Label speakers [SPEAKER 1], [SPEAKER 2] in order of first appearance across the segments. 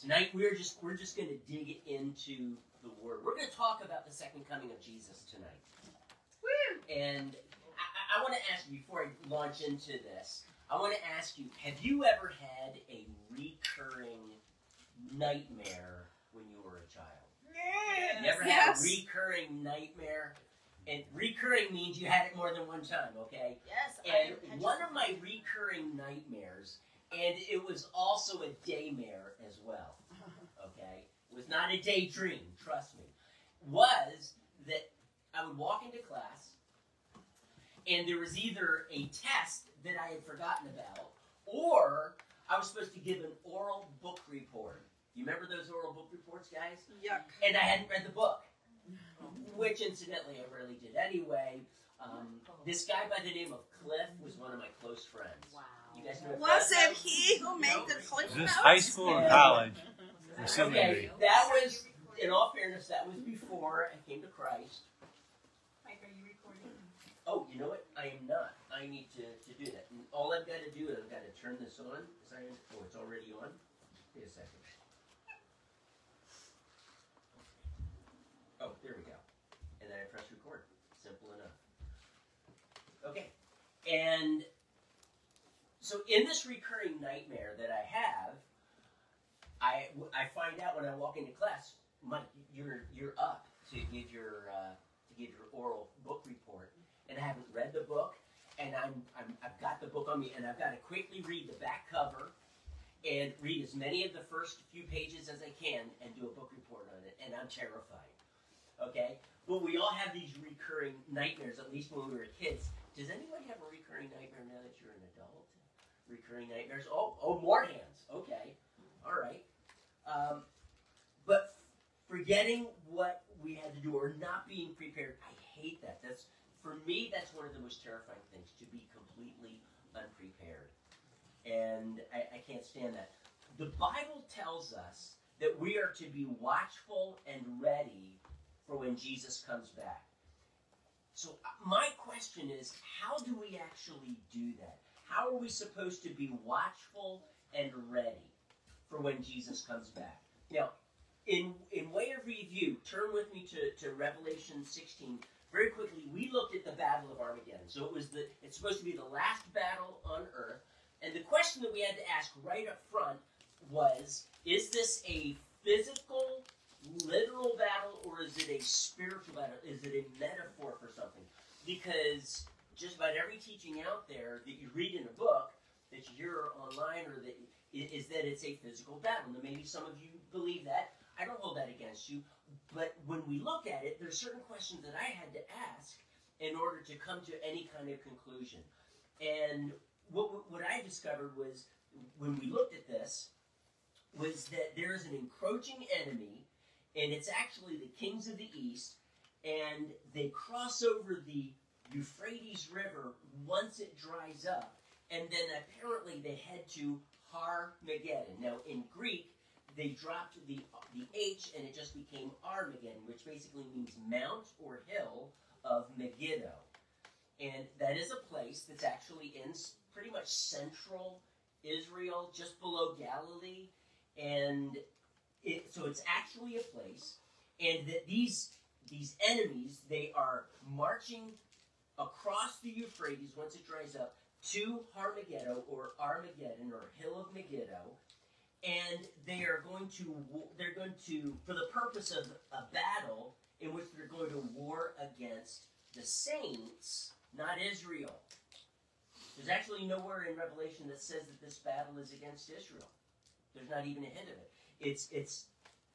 [SPEAKER 1] Tonight we're just we're just going to dig into the Word. We're going to talk about the second coming of Jesus tonight. Woo! And I, I want to ask you before I launch into this. I want to ask you: Have you ever had a recurring nightmare when you were a child?
[SPEAKER 2] Yes.
[SPEAKER 1] You ever
[SPEAKER 2] yes.
[SPEAKER 1] had a recurring nightmare? And recurring means you had it more than one time, okay?
[SPEAKER 2] Yes.
[SPEAKER 1] And one of my recurring nightmares, and it was also a daymare as well, okay? It was not a daydream, trust me. Was that I would walk into class, and there was either a test that I had forgotten about, or I was supposed to give an oral book report. You remember those oral book reports, guys?
[SPEAKER 2] Yuck.
[SPEAKER 1] And I hadn't read the book, which incidentally I rarely did anyway. Um, this guy by the name of Cliff was one of my close friends.
[SPEAKER 2] Wow.
[SPEAKER 1] You guys
[SPEAKER 2] Was it he who made the clip
[SPEAKER 3] Is this high school or college? I'm
[SPEAKER 1] Okay, that was, in all fairness, that was before I came to Christ.
[SPEAKER 4] Mike, are you recording?
[SPEAKER 1] Oh, you know what? I am not. I need to, to do that. And all I've got to do is I've got to turn this on. Is I, oh, it's already on? Wait a second. Oh, there we go. And then I press record. Simple enough. Okay. And so in this recurring nightmare that I have, I, I find out when I walk into class, Mike, you're you're up to give your uh, to give your oral book report, and I haven't read the book, and I'm, I'm I've got the book on me, and I've got to quickly read the back cover, and read as many of the first few pages as I can, and do a book report on it, and I'm terrified. Okay, but we all have these recurring nightmares, at least when we were kids. Does anyone have a recurring nightmare now that you're an adult? Recurring nightmares? Oh, oh, more hands. Okay, all right. Um, but forgetting what we had to do or not being prepared, I hate that. That's for me. That's one of the most terrifying things to be completely unprepared, and I, I can't stand that. The Bible tells us that we are to be watchful and ready for when Jesus comes back. So uh, my question is, how do we actually do that? How are we supposed to be watchful and ready for when Jesus comes back? Now, in in way of review, turn with me to, to Revelation 16. Very quickly, we looked at the Battle of Armageddon. So it was the it's supposed to be the last battle on earth. And the question that we had to ask right up front was, is this a physical, literal battle, or is it a spiritual battle? Is it a metaphor for something? Because just about every teaching out there that you read in a book, that you hear online, or that is that it's a physical battle. Now, maybe some of you believe that. I don't hold that against you. But when we look at it, there's certain questions that I had to ask in order to come to any kind of conclusion. And what, what I discovered was when we looked at this, was that there is an encroaching enemy, and it's actually the kings of the east, and they cross over the Euphrates River once it dries up, and then apparently they head to Har-Megiddon. Now, in Greek, they dropped the the H, and it just became Armageddon, which basically means mount or hill of Megiddo. And that is a place that's actually in pretty much central Israel, just below Galilee, and it, so it's actually a place, and that these these enemies they are marching across the Euphrates once it dries up to Harmageddo or Armageddon or Hill of Megiddo, and they are going to they're going to for the purpose of a battle in which they're going to war against the saints, not Israel. There's actually nowhere in Revelation that says that this battle is against Israel. There's not even a hint of it. It's it's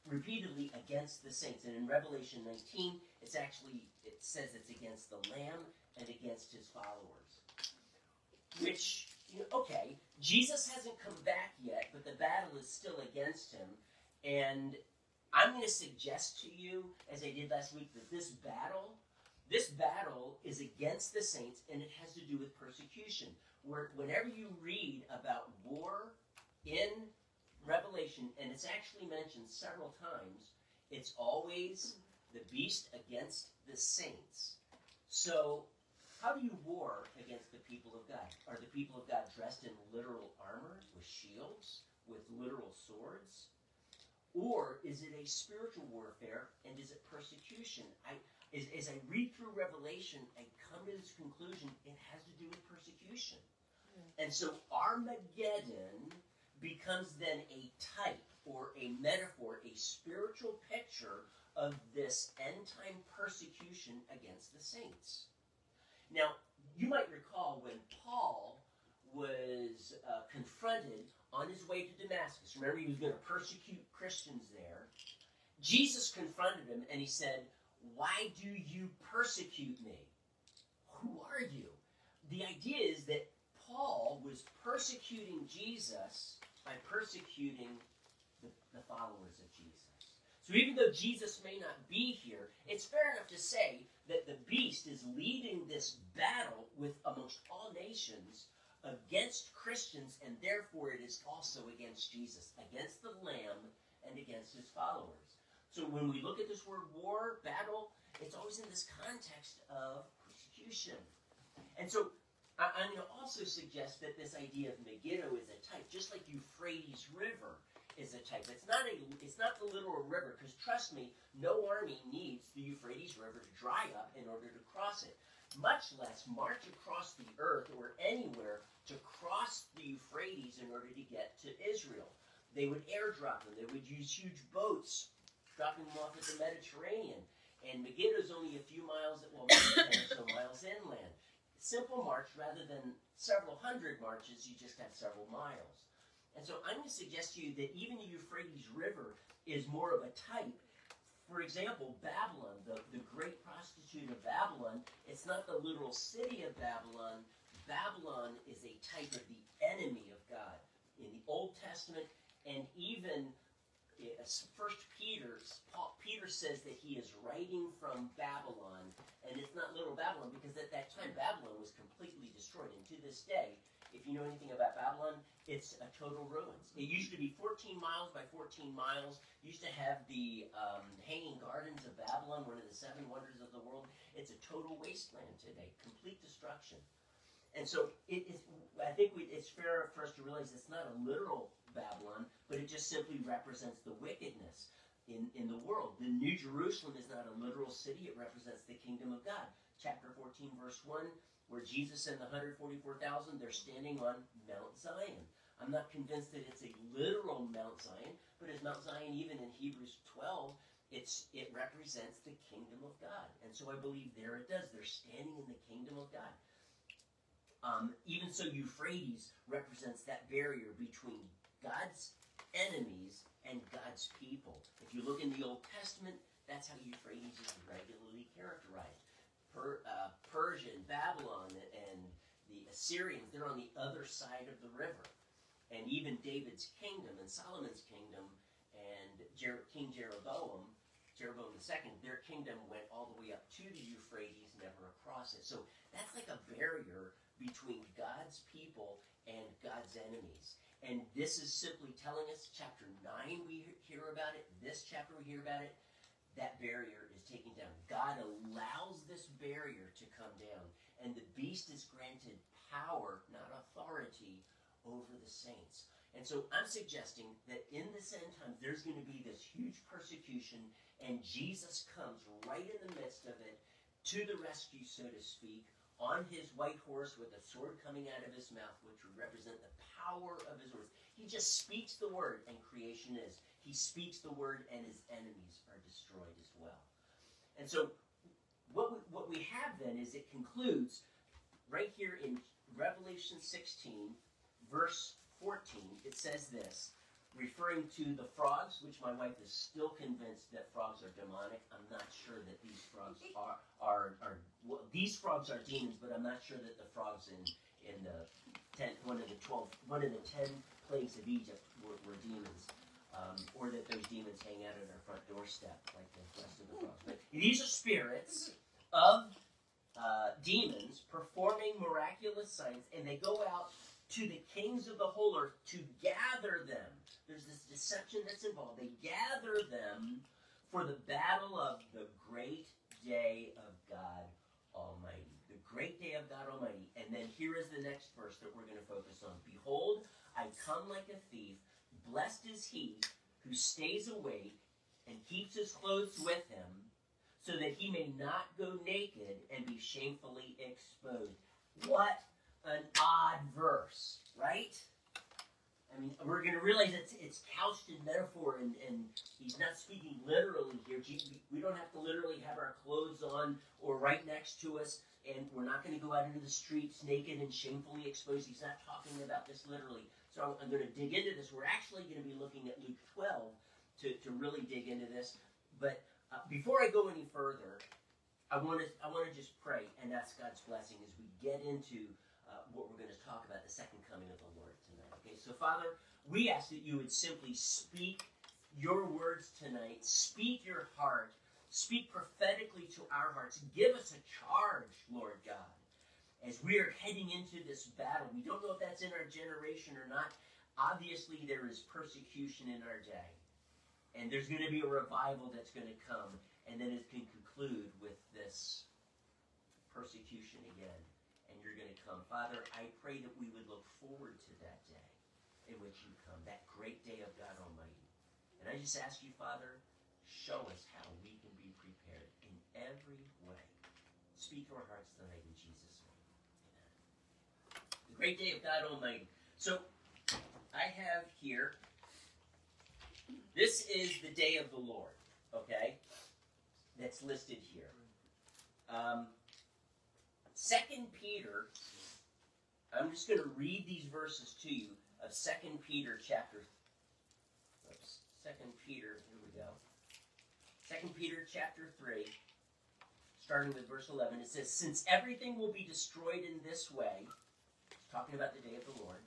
[SPEAKER 1] repeatedly against the saints, and in Revelation 19, it's actually it says it's against the Lamb and against his followers. Which you know, okay, Jesus hasn't come back yet, but the battle is still against him, and I'm going to suggest to you, as I did last week, that this battle, this battle is against the saints, and it has to do with persecution. Where whenever you read about war in Revelation, and it's actually mentioned several times, it's always the beast against the saints. So, how do you war against the people of God? Are the people of God dressed in literal armor with shields, with literal swords? Or is it a spiritual warfare and is it persecution? I, as, as I read through Revelation, I come to this conclusion it has to do with persecution. And so Armageddon becomes then a type or a metaphor, a spiritual picture of this end time persecution against the saints. Now, you might recall when Paul was uh, confronted on his way to Damascus. Remember, he was going to persecute Christians there. Jesus confronted him and he said, Why do you persecute me? Who are you? The idea is that Paul was persecuting Jesus by persecuting the, the followers of Jesus. So even though Jesus may not be here, it's fair enough to say that the beast is leading this battle with amongst all nations against Christians, and therefore it is also against Jesus, against the Lamb, and against his followers. So when we look at this word war, battle, it's always in this context of persecution. And so I'm going to also suggest that this idea of Megiddo is a type, just like Euphrates River is a type. It's not a it's not the literal river, because trust me, no army needs the Euphrates River to dry up in order to cross it. Much less march across the earth or anywhere to cross the Euphrates in order to get to Israel. They would airdrop them. They would use huge boats, dropping them off at the Mediterranean. And Megiddo is only a few miles, well, maybe 10 or so miles inland. Simple march rather than several hundred marches, you just have several miles. And so I'm going to suggest to you that even the Euphrates River is more of a type. For example, Babylon, the, the great prostitute of Babylon, it's not the literal city of Babylon. Babylon is a type of the enemy of God. In the Old Testament, and even uh, First Peter, Peter says that he is writing from Babylon, and it's not literal Babylon because at that time Babylon was completely destroyed. And to this day, if you know anything about Babylon, it's a total ruins. It used to be 14 miles by 14 miles. Used to have the um, Hanging Gardens of Babylon, one of the seven wonders of the world. It's a total wasteland today, complete destruction. And so it is. I think we, it's fair for us to realize it's not a literal Babylon, but it just simply represents the wickedness in, in the world. The New Jerusalem is not a literal city; it represents the kingdom of God. Chapter 14, verse 1 where Jesus and the 144,000, they're standing on Mount Zion. I'm not convinced that it's a literal Mount Zion, but as Mount Zion, even in Hebrews 12, it's it represents the kingdom of God. And so I believe there it does. They're standing in the kingdom of God. Um, even so, Euphrates represents that barrier between God's enemies and God's people. If you look in the Old Testament, that's how Euphrates is regularly characterized. Per, uh, Babylon and the Assyrians, they're on the other side of the river. And even David's kingdom and Solomon's kingdom and Jer- King Jeroboam, Jeroboam II, their kingdom went all the way up to the Euphrates, never across it. So that's like a barrier between God's people and God's enemies. And this is simply telling us, chapter 9, we hear about it, this chapter, we hear about it, that barrier is taken down. God allows this barrier to come down, and the beast is granted power, not authority, over the saints. And so I'm suggesting that in this end time, there's going to be this huge persecution, and Jesus comes right in the midst of it to the rescue, so to speak, on his white horse with a sword coming out of his mouth, which would represent the power of his words. He just speaks the word, and creation is. He speaks the word, and his enemies are destroyed as well. And so, what we, what we have then is it concludes right here in Revelation 16, verse 14. It says this, referring to the frogs, which my wife is still convinced that frogs are demonic. I'm not sure that these frogs are are are well, these frogs are demons, but I'm not sure that the frogs in in the ten, one of the twelve, one of the ten plagues of Egypt were, were demons um, or that those demons hang out at our front doorstep like the rest of the frogs. But these are spirits of uh, demons performing miraculous signs, and they go out to the kings of the whole earth to gather them. There's this deception that's involved. They gather them for the battle of the great day of God Almighty. The great day of God Almighty. And then here is the next verse that we're going to focus on. Behold, I come like a thief. Blessed is he who stays awake and keeps his clothes with him, so that he may not go naked and be shamefully exposed. What an odd verse, right? I mean, we're going to realize it's, it's couched in metaphor, and, and he's not speaking literally here. We don't have to literally have our clothes on or right next to us, and we're not going to go out into the streets naked and shamefully exposed. He's not talking about this literally. So I'm, I'm going to dig into this. We're actually going to be looking at Luke 12 to, to really dig into this. But uh, before I go any further, I want to I want to just pray and ask God's blessing as we get into uh, what we're going to talk about the second coming of the Lord so Father, we ask that you would simply speak your words tonight, speak your heart, speak prophetically to our hearts. Give us a charge, Lord God, as we are heading into this battle. We don't know if that's in our generation or not. Obviously, there is persecution in our day, and there's going to be a revival that's going to come, and then it can conclude with this persecution again and you're going to come. Father, I pray that we would look forward to that day in which you come, that great day of God Almighty. And I just ask you, Father, show us how we can be prepared in every way. Speak to our hearts tonight in Jesus' name. Amen. The great day of God Almighty. So, I have here, this is the day of the Lord, okay? That's listed here. Um, Second Peter, I'm just going to read these verses to you of Second Peter chapter. Oops, Second Peter, here we go. Second Peter chapter three, starting with verse eleven. It says, "Since everything will be destroyed in this way," talking about the day of the Lord.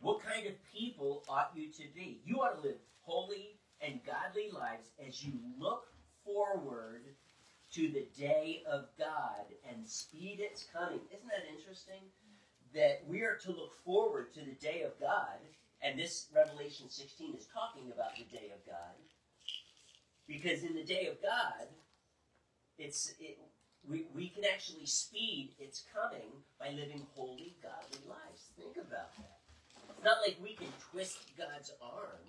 [SPEAKER 1] What kind of people ought you to be? You ought to live holy and godly lives as you look forward to the day of God and speed its coming. Isn't that interesting? That we are to look forward to the day of God, and this Revelation 16 is talking about the day of God. Because in the day of God, it's it, we, we can actually speed its coming by living holy, godly lives. Think about that. It's not like we can twist God's arm,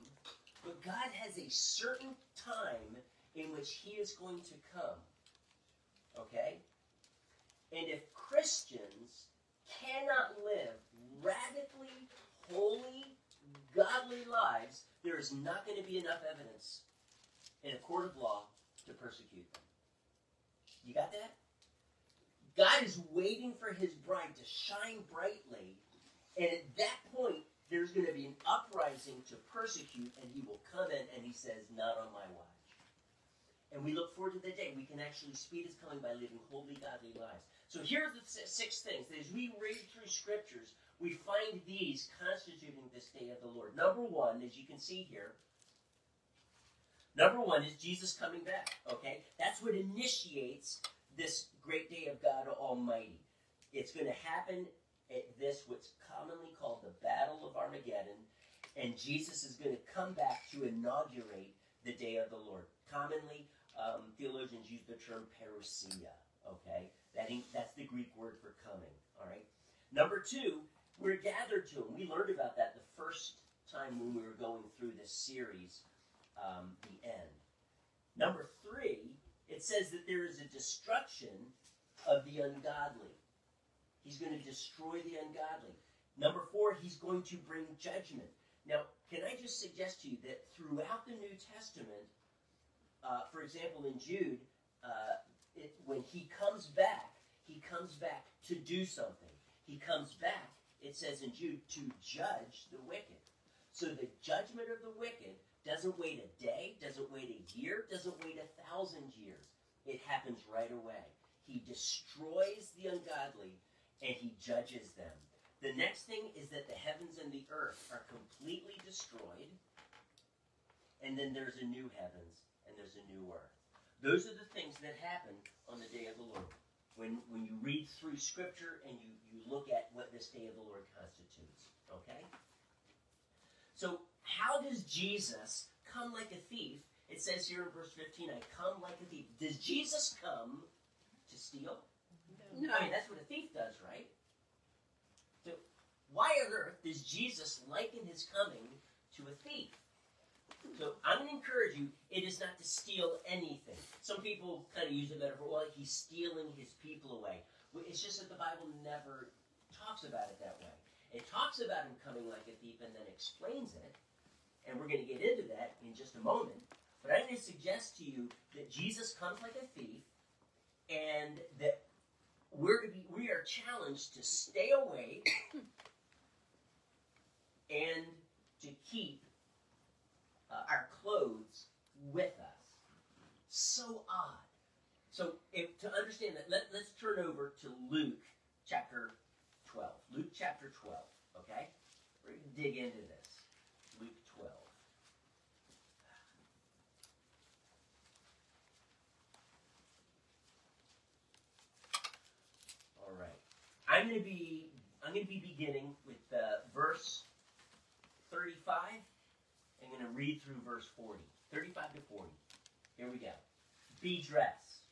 [SPEAKER 1] but God has a certain time in which He is going to come. Okay? And if Christians cannot live radically holy, godly lives, there is not going to be enough evidence in a court of law to persecute them. You got that? God is waiting for his bride to shine brightly, and at that point, there's going to be an uprising to persecute, and he will come in and he says, Not on my watch. And we look forward to the day we can actually speed his coming by living holy, godly lives. So here are the six things. that As we read through scriptures, we find these constituting this day of the Lord. Number one, as you can see here, number one is Jesus coming back. Okay? That's what initiates this great day of God Almighty. It's going to happen at this, what's commonly called the Battle of Armageddon, and Jesus is going to come back to inaugurate the day of the Lord. Commonly, um, theologians use the term parousia. Okay, that that's the Greek word for coming. All right. Number two, we're gathered to him. We learned about that the first time when we were going through this series, um, the end. Number three, it says that there is a destruction of the ungodly. He's going to destroy the ungodly. Number four, he's going to bring judgment. Now, can I just suggest to you that throughout the New Testament, uh, for example, in Jude, uh, it, when he comes back, he comes back to do something. He comes back, it says in Jude, to judge the wicked. So the judgment of the wicked doesn't wait a day, doesn't wait a year, doesn't wait a thousand years. It happens right away. He destroys the ungodly and he judges them. The next thing is that the heavens and the earth are completely destroyed, and then there's a new heavens and there's a new earth. Those are the things that happen on the day of the Lord. When, when you read through Scripture and you, you look at what this day of the Lord constitutes. Okay? So, how does Jesus come like a thief? It says here in verse 15, I come like a thief. Does Jesus come to steal?
[SPEAKER 2] No.
[SPEAKER 1] I mean, that's what a thief does, right? So, why on earth does Jesus liken his coming to a thief? So I'm going to encourage you. It is not to steal anything. Some people kind of use the metaphor. Well, he's stealing his people away. It's just that the Bible never talks about it that way. It talks about him coming like a thief and then explains it. And we're going to get into that in just a moment. But I'm going to suggest to you that Jesus comes like a thief, and that we're to be we are challenged to stay awake and to keep uh, our clothes with us. So odd. So if, to understand that, let, let's turn over to Luke chapter 12. Luke chapter 12, okay? We're going to dig into this. Luke 12. All right. I'm going to be I'm going to be beginning with uh, verse 35. Going to read through verse 40. 35 to 40. Here we go. Be dressed.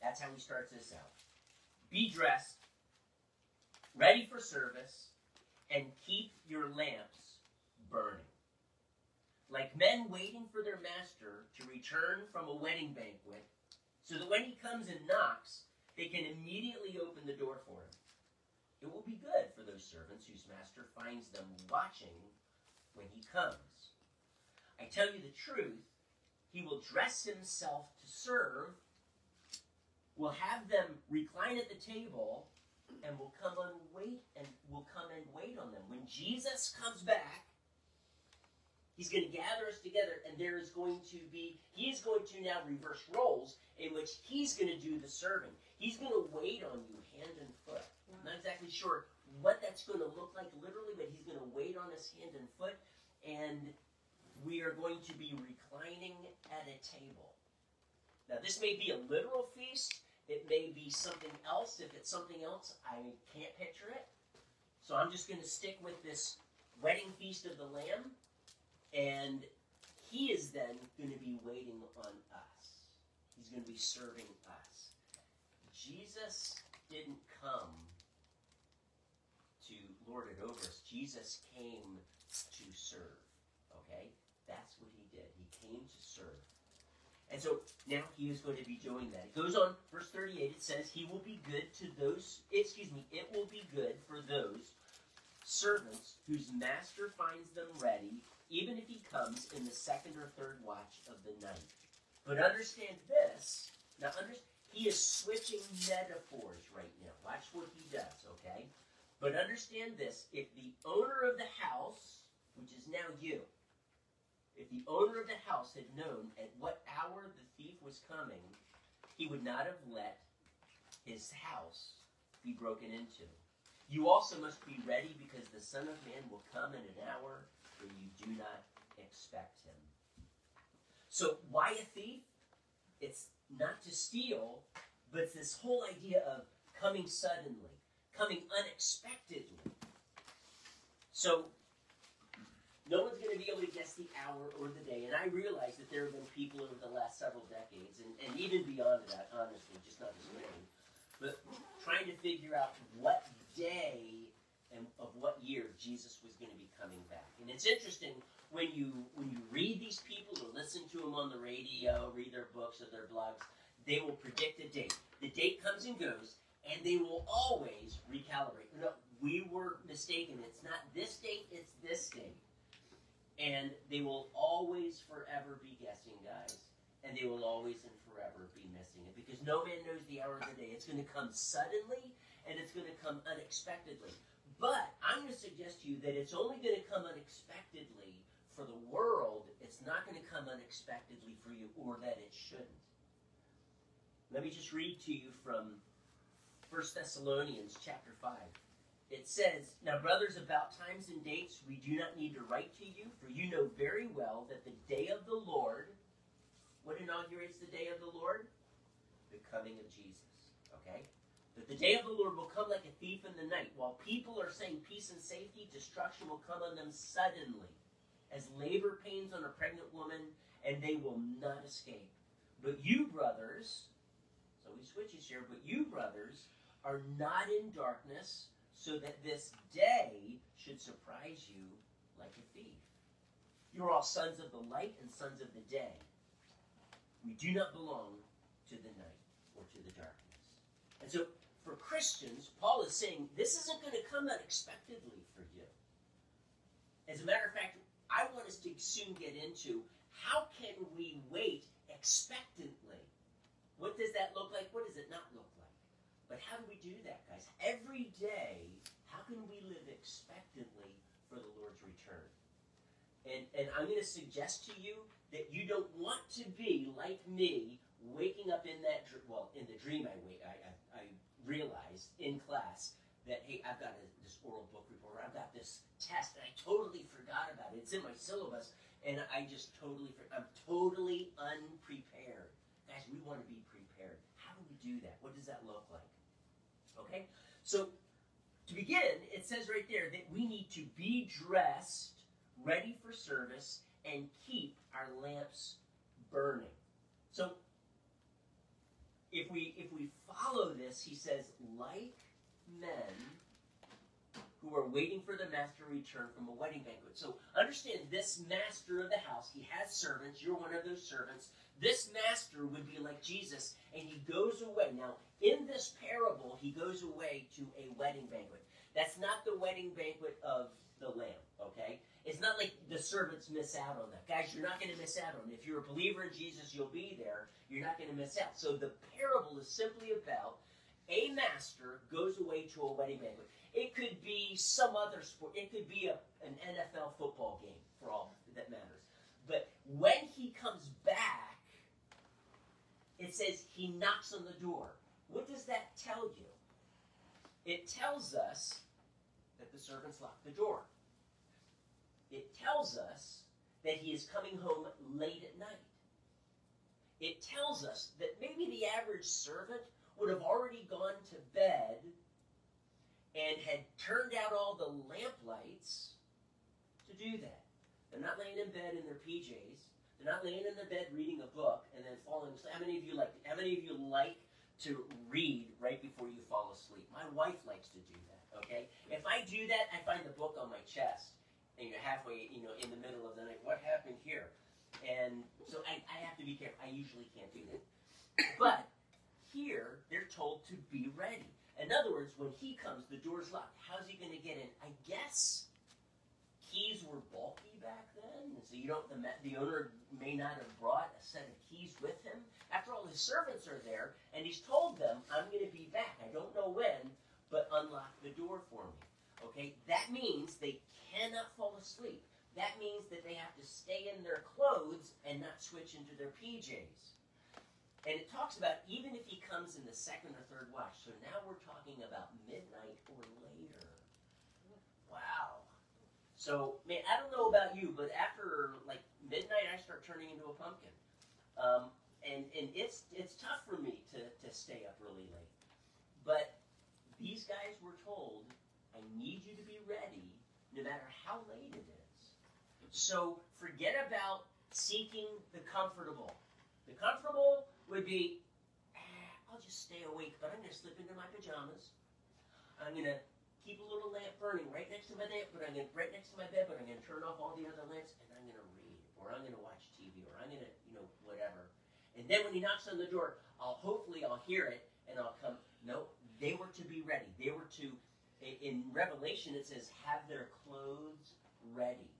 [SPEAKER 1] That's how he starts this out. Be dressed, ready for service, and keep your lamps burning. Like men waiting for their master to return from a wedding banquet, so that when he comes and knocks, they can immediately open the door for him. It will be good for those servants whose master finds them watching when he comes. I tell you the truth, he will dress himself to serve, will have them recline at the table, and will come and wait and will come and wait on them. When Jesus comes back, he's going to gather us together, and there is going to be he is going to now reverse roles in which he's going to do the serving. He's going to wait on you hand and foot. I'm not exactly sure what that's going to look like literally, but he's going to wait on us hand and foot, and we are going to be reclining at a table. Now, this may be a literal feast. It may be something else. If it's something else, I can't picture it. So I'm just going to stick with this wedding feast of the Lamb, and he is then going to be waiting on us. He's going to be serving us. Jesus didn't come to lord it over us. Jesus came to serve. Okay? That's what he did. He came to serve. And so now he is going to be doing that. It goes on, verse 38, it says, He will be good to those, excuse me, it will be good for those servants whose master finds them ready, even if he comes in the second or third watch of the night. But understand this, now understand, he is switching metaphors right now. Watch what he does, okay? But understand this, if the owner of the house, which is now you, if the owner of the house had known at what hour the thief was coming, he would not have let his house be broken into. You also must be ready because the Son of Man will come in an hour when you do not expect him. So, why a thief? It's not to steal, but this whole idea of coming suddenly, coming unexpectedly. So, no one's going to be able to guess the hour or the day. And I realize that there have been people over the last several decades, and, and even beyond that, honestly, just not this many, but trying to figure out what day and of what year Jesus was going to be coming back. And it's interesting when you when you read these people or listen to them on the radio, read their books or their blogs, they will predict a date. The date comes and goes, and they will always recalibrate. No, we were mistaken. It's not this date, it's this date. And they will always forever be guessing, guys. And they will always and forever be missing it because no man knows the hour of the day. It's going to come suddenly and it's going to come unexpectedly. But I'm going to suggest to you that it's only going to come unexpectedly for the world. It's not going to come unexpectedly for you, or that it shouldn't. Let me just read to you from 1 Thessalonians chapter 5. It says, Now, brothers, about times and dates we do not need to write to you, for you know very well that the day of the Lord, what inaugurates the day of the Lord? The coming of Jesus. Okay? That the day of the Lord will come like a thief in the night. While people are saying peace and safety, destruction will come on them suddenly, as labor pains on a pregnant woman, and they will not escape. But you, brothers, so he switches here, but you, brothers, are not in darkness, so that this day should surprise you like a thief. You are all sons of the light and sons of the day. We do not belong to the night or to the darkness. And so, for Christians, Paul is saying this isn't going to come unexpectedly for you. As a matter of fact, I want us to soon get into how can we wait expectantly? What does that look like? What does it not look like? But how do we do that, guys? Every day, how can we live expectantly for the Lord's return? And, and I'm going to suggest to you that you don't want to be like me, waking up in that well, in the dream I wake, I, I, I in class that hey, I've got a, this oral book report, I've got this test, and I totally forgot about it. It's in my syllabus, and I just totally, I'm totally unprepared. Guys, we want to be prepared. How do we do that? What does that look like? Okay, so to begin, it says right there that we need to be dressed, ready for service, and keep our lamps burning. So if we if we follow this, he says, like men who are waiting for the master to return from a wedding banquet. So understand this master of the house, he has servants, you're one of those servants. This master would be like Jesus, and he goes away. Now, in this parable, he goes away to a wedding banquet. That's not the wedding banquet of the Lamb, okay? It's not like the servants miss out on that. Guys, you're not going to miss out on it. If you're a believer in Jesus, you'll be there. You're not going to miss out. So the parable is simply about a master goes away to a wedding banquet. It could be some other sport. It could be a, an NFL football game for all that matters. But when he comes back, it says he knocks on the door. What does that tell you? It tells us that the servants locked the door. It tells us that he is coming home late at night. It tells us that maybe the average servant would have already gone to bed and had turned out all the lamp lights to do that. They're not laying in bed in their PJs. They're not laying in their bed reading a book and then falling asleep. How many of you like? How many of you like to read right before you fall asleep? My wife likes to do that. Okay. If I do that, I find the book on my chest, and you're halfway, you know, in the middle of the night. What happened here? And so I, I have to be careful. I usually can't do that. But here, they're told to be ready. In other words, when he comes, the door's locked. How's he going to get in? I guess keys were bulky back then, so you don't. The, the owner may not have brought a set of keys with him. After all, his servants are there, and he's told them, "I'm going to be back. I don't know when, but unlock the door for me." Okay, that means they cannot fall asleep. That means that they have to stay in their clothes and not switch into their PJs. And it talks about even if he comes in the second or third watch. So now we're talking about midnight or later. Wow. So, man, I don't know about you, but after like midnight, I start turning into a pumpkin. Um, and and it's it's tough for me to, to stay up really late. But these guys were told, I need you to be ready no matter how late it is. So forget about seeking the comfortable. The comfortable would be, "Ah, I'll just stay awake, but I'm going to slip into my pajamas. I'm going to keep a little lamp burning right next to my bed, but I'm to, right next to my bed, but I'm going to turn off all the other lamps, and I'm going to read, or I'm going to watch TV, or I'm going to, you know, whatever. And then when he knocks on the door, I'll hopefully I'll hear it, and I'll come. No, they were to be ready. They were to, in Revelation it says, have their clothes ready.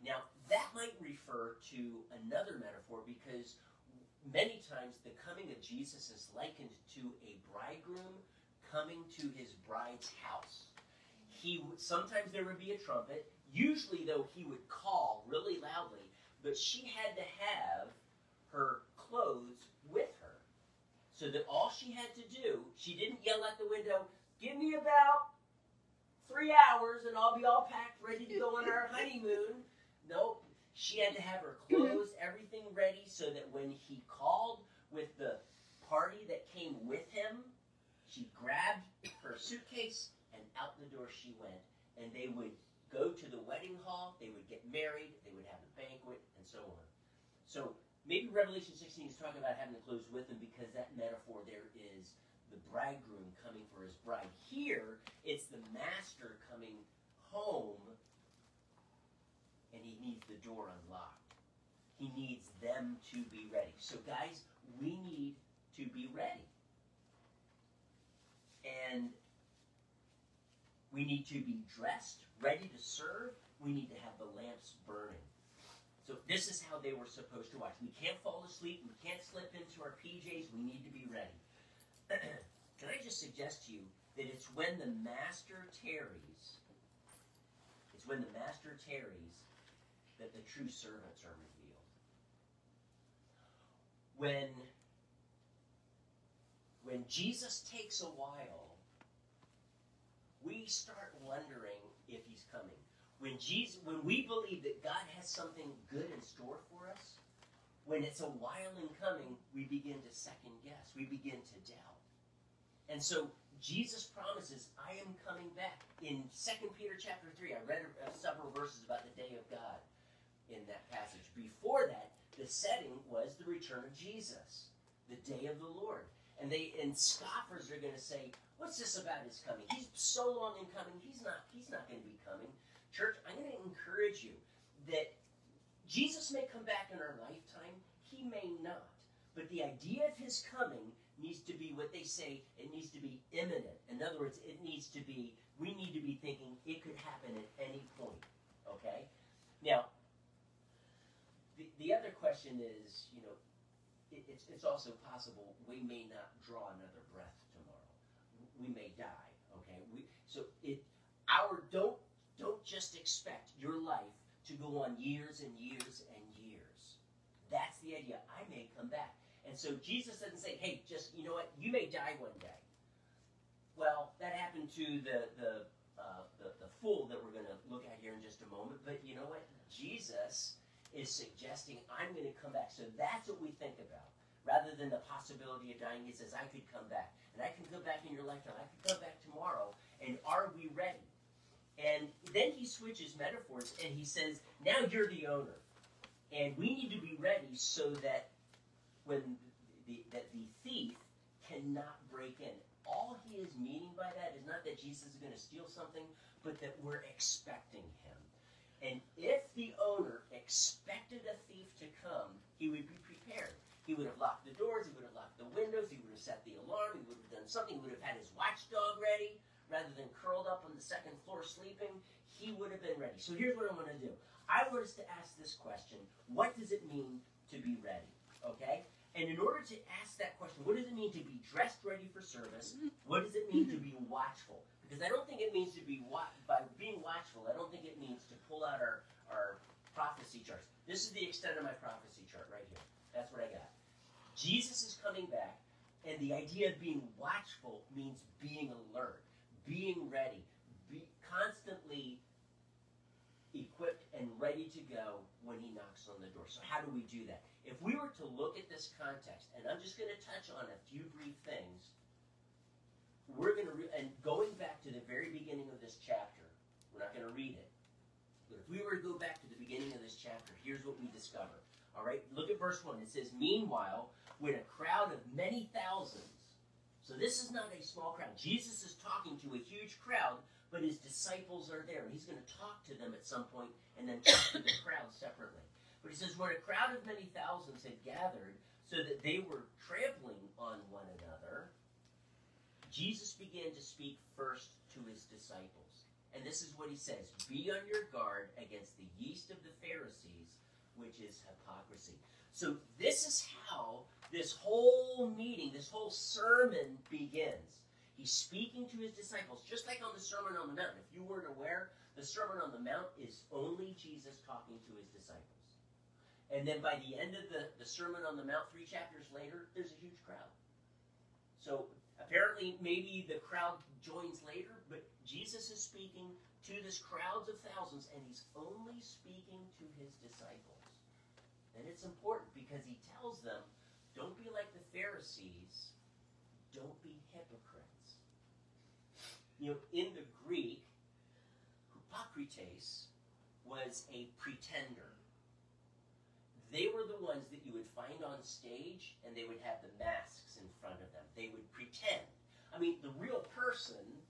[SPEAKER 1] Now that might refer to another metaphor because many times the coming of Jesus is likened to a bridegroom coming to his bride's house. He sometimes there would be a trumpet. Usually, though, he would call really loudly, but she had to have her clothes with her, so that all she had to do, she didn't yell at the window, "Give me about three hours, and I'll be all packed, ready to go on our honeymoon." Nope. She had to have her clothes, everything ready, so that when he called with the party that came with him, she grabbed her suitcase and out the door she went. And they would go to the wedding hall, they would get married, they would have a banquet, and so on. So maybe Revelation 16 is talking about having the clothes with him because that metaphor there is the bridegroom coming for his bride. Here, it's the master coming home and he needs the door unlocked. He needs them to be ready. So, guys, we need to be ready. And we need to be dressed, ready to serve. We need to have the lamps burning. So this is how they were supposed to watch. We can't fall asleep. We can't slip into our PJs. We need to be ready. Can I just suggest to you that it's when the master tarries, it's when the master tarries that the true servants are revealed. When when Jesus takes a while, we start wondering if he's coming. When Jesus, when we believe that God has something good in store for us, when it's a while in coming, we begin to second guess. We begin to doubt. And so Jesus promises, "I am coming back." In 2 Peter chapter 3, I read several verses about the day of God in that passage. Before that, the setting was the return of Jesus, the day of the Lord. And they and scoffers are going to say, "What's this about his coming? He's so long in coming. He's not. He's not going to be coming." Church, I'm going to encourage you that Jesus may come back in our lifetime. He may not. But the idea of his coming needs to be what they say. It needs to be imminent. In other words, it needs to be. We need to be thinking it could happen at any point. Okay. Now, the, the other question is, you know, it's, it's also possible we may not draw another breath tomorrow. We may die. Okay. We so it our don't don't just expect your life to go on years and years and years. That's the idea. I may come back. And so Jesus doesn't say, hey, just, you know what, you may die one day. Well, that happened to the, the, uh, the, the fool that we're going to look at here in just a moment. But you know what? Jesus is suggesting, I'm going to come back. So that's what we think about. Rather than the possibility of dying, he says, I could come back. And I can come back in your lifetime. I could come back tomorrow. And are we ready? And then he switches metaphors and he says, now you're the owner. And we need to be ready so that when the, that the thief cannot break in. All he is meaning by that is not that Jesus is going to steal something, but that we're expecting him. And if the owner expected a thief to come, he would be prepared. He would have locked the doors, he would have locked the windows, he would have set the alarm, he would have done something, he would have had his watchdog ready rather than curled up on the second floor sleeping, he would have been ready. So here's what I'm going to do. I want us to ask this question What does it mean to be ready? Okay? And in order to ask that question, what does it mean to be dressed ready for service? What does it mean to be watchful? Because I don't think it means to be wa- by being watchful. I don't think it means to pull out our our prophecy charts. This is the extent of my prophecy chart right here. That's what I got. Jesus is coming back, and the idea of being watchful means being alert, being ready, be constantly equipped and ready to go when he knocks on the door. So how do we do that? If we were to look at this context, and I'm just going to touch on a few brief things, we're going to re- and going back to the very beginning of this chapter, we're not going to read it. But if we were to go back to the beginning of this chapter, here's what we discover. All right, look at verse 1. It says, Meanwhile, when a crowd of many thousands, so this is not a small crowd. Jesus is talking to a huge crowd, but his disciples are there. He's going to talk to them at some point and then talk to the crowd separately. But he says, When a crowd of many thousands had gathered so that they were trampling on one another, Jesus began to speak first to his disciples. And this is what he says Be on your guard against the yeast of the Pharisees, which is hypocrisy. So, this is how this whole meeting, this whole sermon begins. He's speaking to his disciples, just like on the Sermon on the Mount. If you weren't aware, the Sermon on the Mount is only Jesus talking to his disciples. And then by the end of the, the Sermon on the Mount, three chapters later, there's a huge crowd. So apparently, maybe the crowd joins later, but Jesus is speaking to this crowds of thousands, and he's only speaking to his disciples. And it's important because he tells them, don't be like the Pharisees, don't be hypocrites. You know, in the Greek, hypocrites was a pretender. They were the ones that you would find on stage, and they would have the masks in front of them. They would pretend. I mean, the real person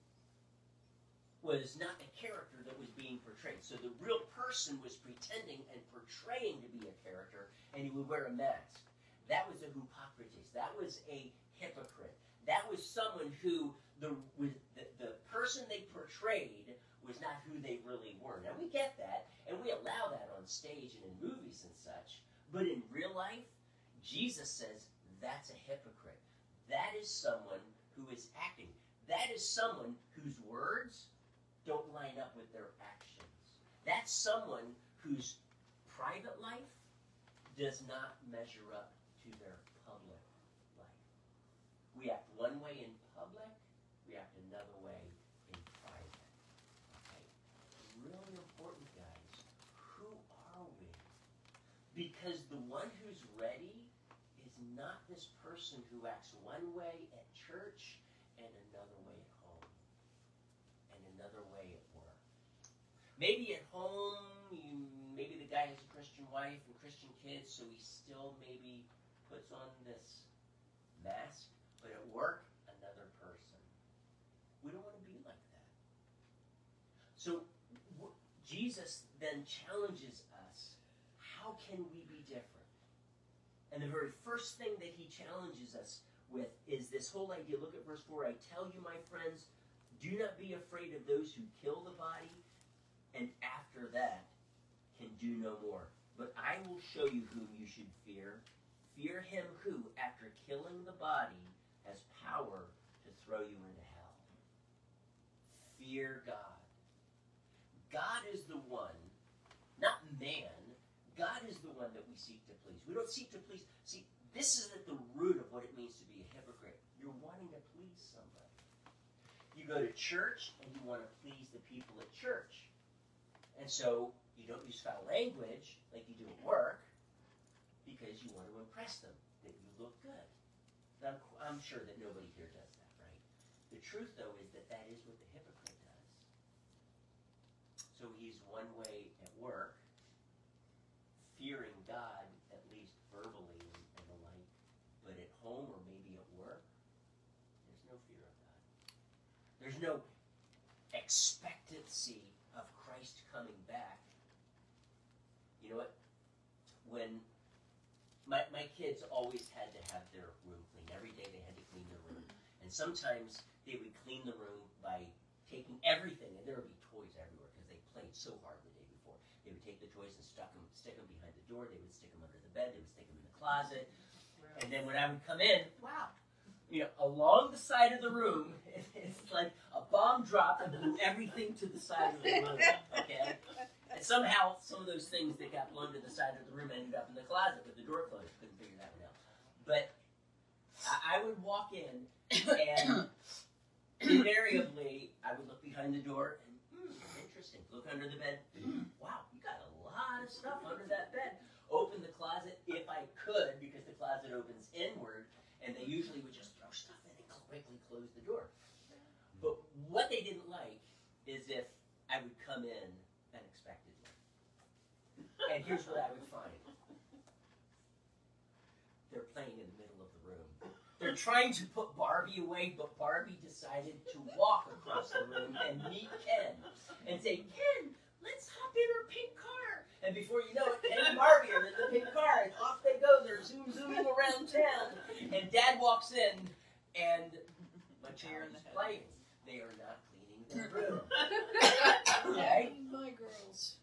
[SPEAKER 1] was not the character that was being portrayed. So the real person was pretending and portraying to be a character, and he would wear a mask. That was a hypocrites. That was a hypocrite. That was someone who the the, the person they portrayed was not who they really were. Now we get that, and we allow that on stage and in movies and such. But in real life, Jesus says that's a hypocrite. That is someone who is acting. That is someone whose words don't line up with their actions. That's someone whose private life does not measure up to their public life. We act one way in public, we act another way in private. Okay? Really important, guys. Who are we? Because the one who's ready is not this person who acts one way at church and another way at home, and another way at work. Maybe at home, you, maybe the guy has a Christian wife and Christian kids, so he still maybe puts on this mask, but at work, another person. We don't want to be like that. So Jesus then challenges us how can we be different? And the very first thing that he challenges us with is this whole idea. Look at verse 4. I tell you, my friends, do not be afraid of those who kill the body, and after that can do no more. But I will show you whom you should fear. Fear him who, after killing the body, has power to throw you into hell. Fear God. God is the one, not man. God is the one that we seek to please. We don't seek to please. See, this is at the root of what it means to be a hypocrite. You're wanting to please somebody. You go to church and you want to please the people at church. And so you don't use foul language like you do at work because you want to impress them that you look good. Now, I'm, sure that nobody here does that, right? The truth, though, is that that is what the hypocrite does. So he's one way at work, fearing God, at least verbally and, the like, but at home or maybe at work, there's no fear of God. There's no expectancy coming back. You know what? When my, my kids always had to have their room cleaned. Every day they had to clean their room. And sometimes they would clean the room by taking everything, and there would be toys everywhere because they played so hard the day before. They would take the toys and stuck them, stick them behind the door. They would stick them under the bed. They would stick them in the closet. And then when I would come in, wow, you know, along the side of the room, it's like a bomb dropped and blew everything to the side of the room. Okay, and somehow some of those things that got blown to the side of the room ended up in the closet with the door closed. Couldn't figure that one out. But I, I would walk in and invariably I would look behind the door and hmm, interesting. Look under the bed. Hmm, wow, you got a lot of stuff under that bed. Open the closet if I could because the closet opens inward, and they usually would just throw stuff in and quickly close the door. But what they didn't like is if I would come in unexpectedly. And here's what I would find. They're playing in the middle of the room. They're trying to put Barbie away, but Barbie decided to walk across the room and meet Ken and say, Ken, let's hop in her pink car. And before you know it, Ken and Barbie are in the pink car, and off they go. They're zoom zooming around town. And Dad walks in, and my child is playing. They are not. Okay?
[SPEAKER 2] My girls.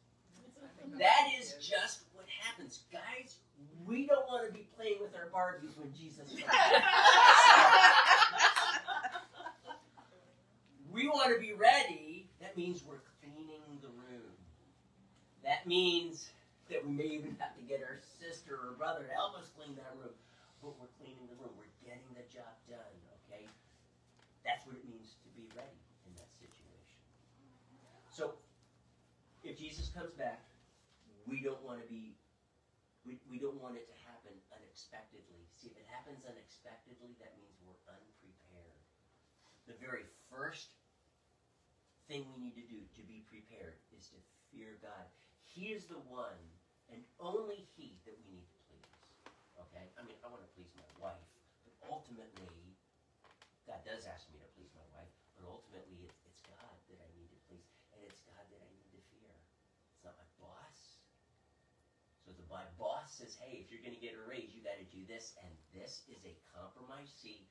[SPEAKER 1] That is just what happens. Guys, we don't want to be playing with our Barbies when Jesus comes. we want to be ready. That means we're cleaning the room. That means that we may even have to get our sister or brother to help us clean that room. But we're cleaning the room. We're getting the job done, okay? That's what it means to be ready in that situation. So, if Jesus comes back, we don't want to be, we, we don't want it to happen unexpectedly. See, if it happens unexpectedly, that means we're unprepared. The very first thing we need to do to be prepared is to fear God. He is the one and only He that we need to please. Okay? I mean, I want to please my wife, but ultimately, God does ask me to please my wife, but ultimately, it's, it's God that I need to please. not my boss. So the my boss says, "Hey, if you're going to get a raise, you got to do this," and this is a compromise. See,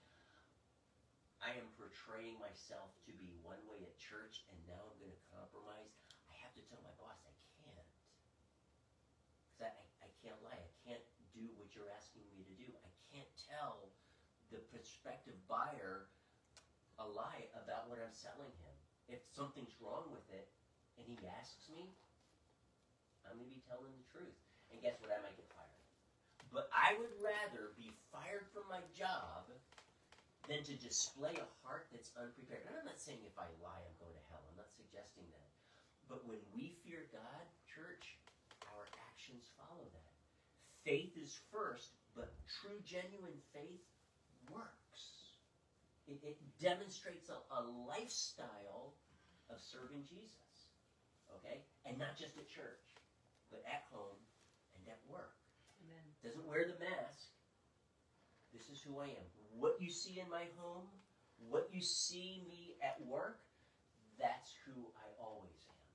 [SPEAKER 1] I am portraying myself to be one way at church, and now I'm going to compromise. I have to tell my boss I can't, because I, I, can't lie. I can't do what you're asking me to do. I can't tell the prospective buyer a lie about what I'm selling him. If something's wrong with it, and he asks me, I'm going to be telling the truth. And guess what? I might get fired. But I would rather be fired from my job than to display a heart that's unprepared. And I'm not saying if I lie, I'm going to hell. I'm not suggesting that. But when we fear God, church, our actions follow that. Faith is first, but true, genuine faith works. It, it demonstrates a, a lifestyle of serving Jesus. Okay? And not just at church, but at home at work.
[SPEAKER 4] Amen.
[SPEAKER 1] Doesn't wear the mask. This is who I am. What you see in my home, what you see me at work, that's who I always am.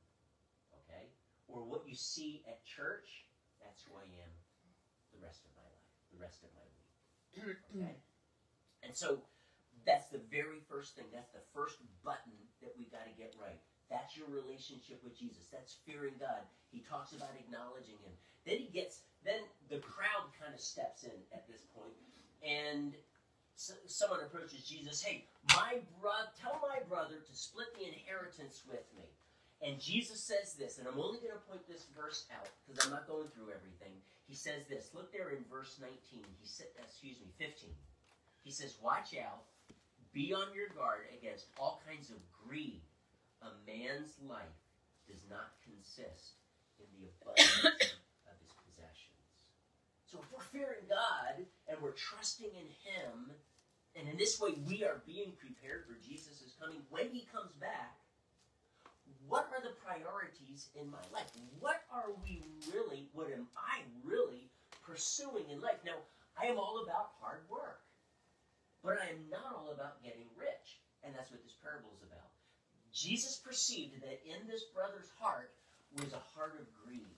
[SPEAKER 1] Okay? Or what you see at church, that's who I am the rest of my life, the rest of my week. Okay? And so that's the very first thing. That's the first button that we got to get right. That's your relationship with Jesus. That's fearing God. He talks about acknowledging Him. Then he gets, then the crowd kind of steps in at this point, and so, someone approaches Jesus. Hey, my brother, tell my brother to split the inheritance with me. And Jesus says this, and I'm only going to point this verse out because I'm not going through everything. He says this. Look there in verse 19. He said, excuse me, 15. He says, "Watch out, be on your guard against all kinds of greed. A man's life does not consist in the abundance of his possessions." So if we're fearing God and we're trusting in Him, and in this way we are being prepared for Jesus' coming when He comes back. What are the priorities in my life? What are we really, what am I really pursuing in life? Now, I am all about hard work, but I am not all about getting rich. And that's what this parable is about. Jesus perceived that in this brother's heart was a heart of greed.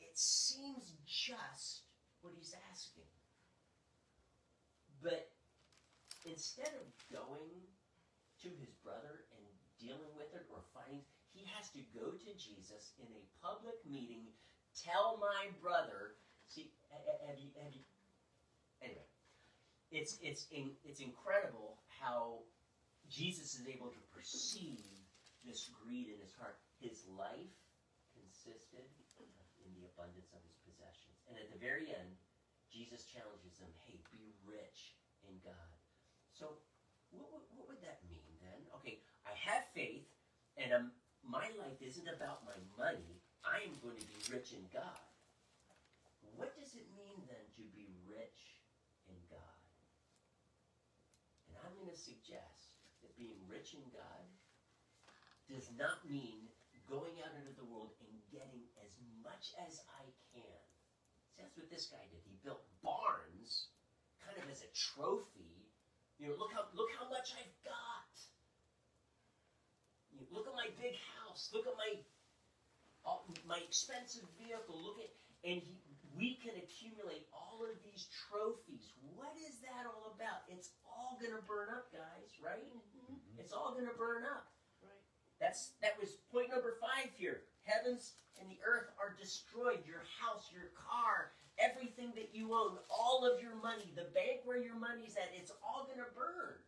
[SPEAKER 1] It seems just what he's asking. But instead of going to his brother and dealing with it or finding, he has to go to Jesus in a public meeting, tell my brother. See, ha- ha- have you, have you, anyway, it's it's in, it's incredible how Jesus is able to perceive this greed in his heart. His life consisted in the abundance of his possessions, and at the very end, Jesus challenges him, "Hey, be rich in God." So, what, would- what would that mean then? Okay, I have faith, and um, my life isn't about my money. I am going to be rich in God. What does it mean then to be rich in God? And I'm going to suggest being rich in God does not mean going out into the world and getting as much as I can. See, that's what this guy did. He built barns kind of as a trophy. You know, look how look how much I've got. You look at my big house. Look at my all, my expensive vehicle. Look at and he, we can accumulate all of these trophies. What is that all about? It's all going to burn up, guys. Right? It's all going to burn up.
[SPEAKER 2] Right.
[SPEAKER 1] That's that was point number five here. Heavens and the earth are destroyed. Your house, your car, everything that you own, all of your money, the bank where your money's at, it's all gonna burn.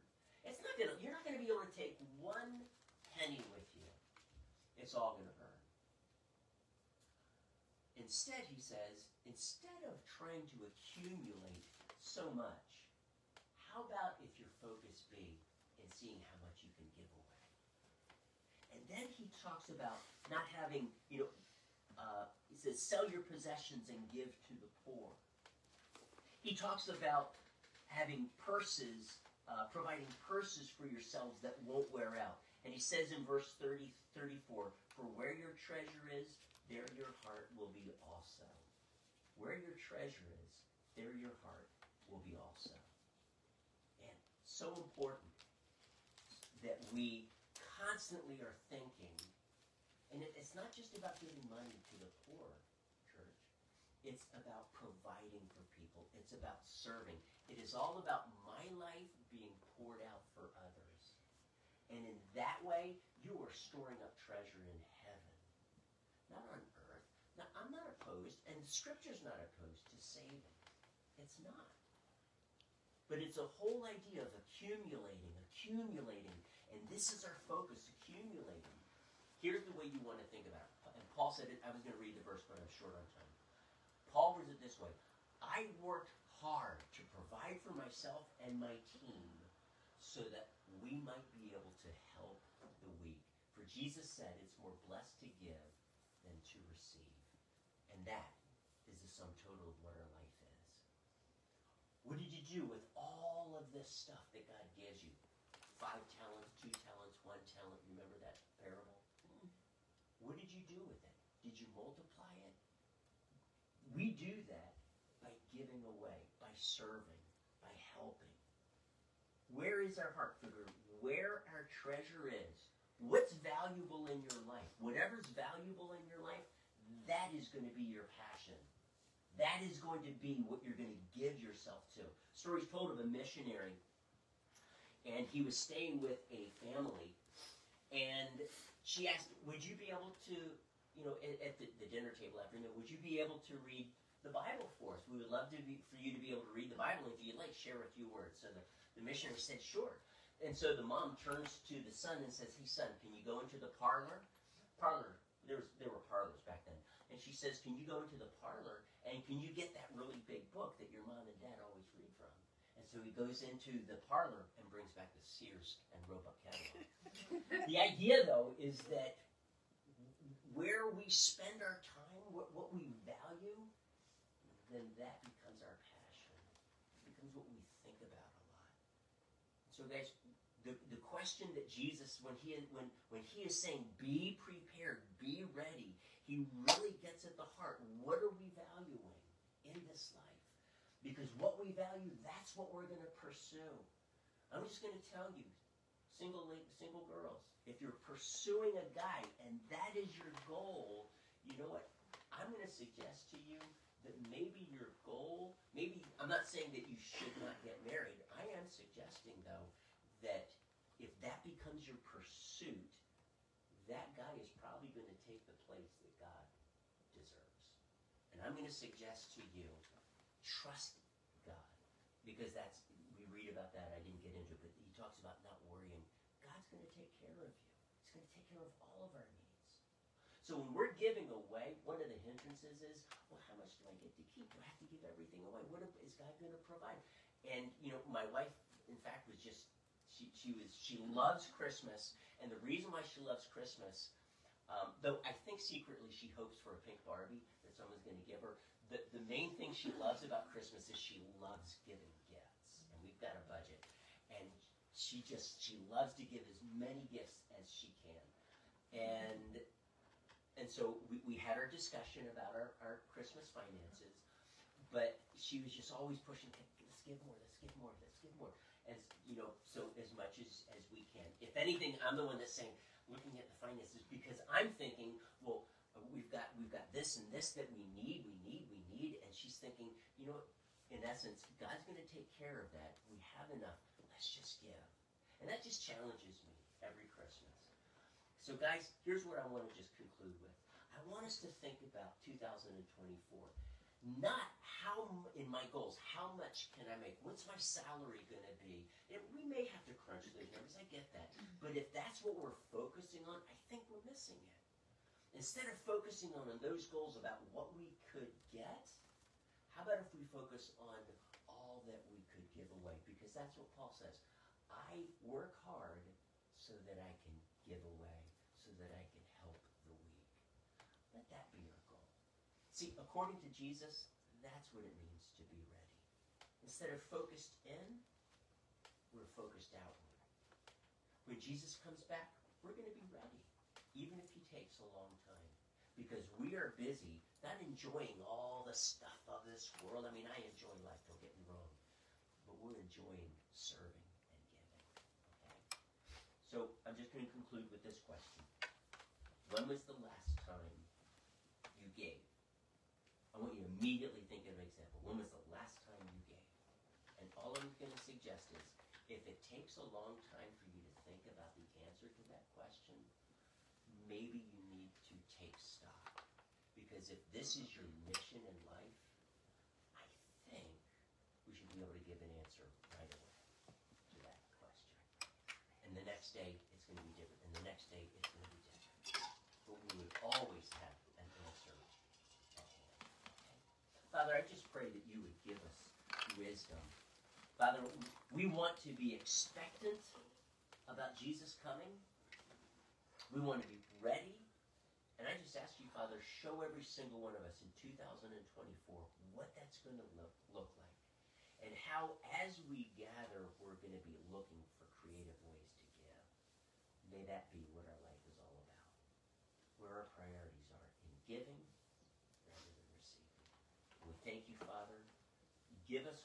[SPEAKER 1] It's not gonna you're not gonna be able to take one penny with you. It's all gonna burn. Instead, he says, instead of trying to accumulate so much, how about if your focus be in seeing how much you can give away? And then he talks about not having, you know, uh, he says, sell your possessions and give to the poor. He talks about having purses, uh, providing purses for yourselves that won't wear out. And he says in verse 30, 34, for where your treasure is, there your heart will be also. Where your treasure is, there your heart will be also. And so important that we constantly are thinking And it, it's not just about giving money to the poor, church. It's about providing for people. It's about serving. It is all about my life being poured out for others. And in that way, you are storing up treasure in heaven, not on earth. Now, I'm not opposed, and Scripture's not opposed to saving. It's not. But it's a whole idea of accumulating, accumulating, and this is our focus, accumulating. Here's the way you want to think about it. And Paul said it, I was going to read the verse, but I'm short on time. Paul words it this way I worked hard to provide for myself and my team so that we might be able to help the weak. For Jesus said it's more blessed to give than to receive. And that is the sum total of what our life is. What did you do with all of this stuff that God gives you? Five talents, two talents, one talent. Remember that parable? What did you do with it? Did you multiply it? We do that by giving away, by serving, by helping. Where is our heart the where our treasure is? What's valuable in your life? Whatever's valuable in your life, that is going to be your passion. That is going to be what you're going to give yourself to. Stories told of a missionary, and he was staying with a family, and she asked, "Would you be able to, you know, at, at the, the dinner table after dinner, would you be able to read the Bible for us? We would love to be for you to be able to read the Bible. If you'd like, share a few words." So the, the missionary said, "Sure." And so the mom turns to the son and says, "Hey, son, can you go into the parlor? Parlor. There was there were parlors back then." And she says, "Can you go into the parlor and can you get that really big book that your mom and dad always read from?" And so he goes into the parlor and brings back the Sears and Roebuck catalog. the idea, though, is that where we spend our time, what, what we value, then that becomes our passion. It becomes what we think about a lot. So, guys, the, the question that Jesus, when he when when he is saying, "Be prepared, be ready," he really gets at the heart. What are we valuing in this life? Because what we value, that's what we're going to pursue. I'm just going to tell you, single single girls, if you're pursuing a guy and that is your goal, you know what? I'm going to suggest to you that maybe your goal, maybe I'm not saying that you should not get married. I am suggesting though that if that becomes your pursuit, that guy is probably going to take the place that God deserves. And I'm going to suggest to you, trust God. Because that's, we read about that, I didn't get into it, but he talks about not worrying. Going to take care of you. He's going to take care of all of our needs. So when we're giving away, one of the hindrances is, well, how much do I get to keep? Do I have to give everything away? What is God going to provide? And you know, my wife, in fact, was just she she was she loves Christmas, and the reason why she loves Christmas, um, though I think secretly she hopes for a pink Barbie that someone's going to give her. The the main thing she loves about Christmas is she loves giving gifts, and we've got a budget, and she just she loves to give as many gifts as she can, and and so we, we had our discussion about our, our Christmas finances, but she was just always pushing, let's give more, let's give more, let's give more. As you know, so as much as, as we can. If anything, I'm the one that's saying, looking at the finances, because I'm thinking, well, we've got we've got this and this that we need, we need, we need, and she's thinking, you know, in essence, God's going to take care of that. We have enough. Let's just give, and that just challenges me every Christmas. So, guys, here's what I want to just conclude with. I want us to think about 2024. Not how, in my goals, how much can I make? What's my salary going to be? And we may have to crunch those numbers, I get that. But if that's what we're focusing on, I think we're missing it. Instead of focusing on those goals about what we could get, how about if we focus on all that we give away? Because that's what Paul says. I work hard so that I can give away, so that I can help the weak. Let that be our goal. See, according to Jesus, that's what it means to be ready. Instead of focused in, we're focused outward. When Jesus comes back, we're going to be ready, even if he takes a long time. Because we are busy, not enjoying all the stuff of this world. I mean, I enjoy life, don't get me wrong. But we're enjoying serving and giving. Okay? So I'm just going to conclude with this question. When was the last time you gave? I want you to immediately think of an example. When was the last time you gave? And all I'm going to suggest is if it takes a long time for you to think about the answer to that question, maybe you need to take stock. Because if this is your mission in life, be able to give an answer right away to that question. And the next day, it's going to be different. And the next day, it's going to be different. But we would always have an answer at hand. Okay? Father, I just pray that you would give us wisdom. Father, we want to be expectant about Jesus coming. We want to be ready. And I just ask you, Father, show every single one of us in 2024 what that's going to look, look like. And how, as we gather, we're going to be looking for creative ways to give. May that be what our life is all about. Where our priorities are in giving rather than receiving. We thank you, Father. Give us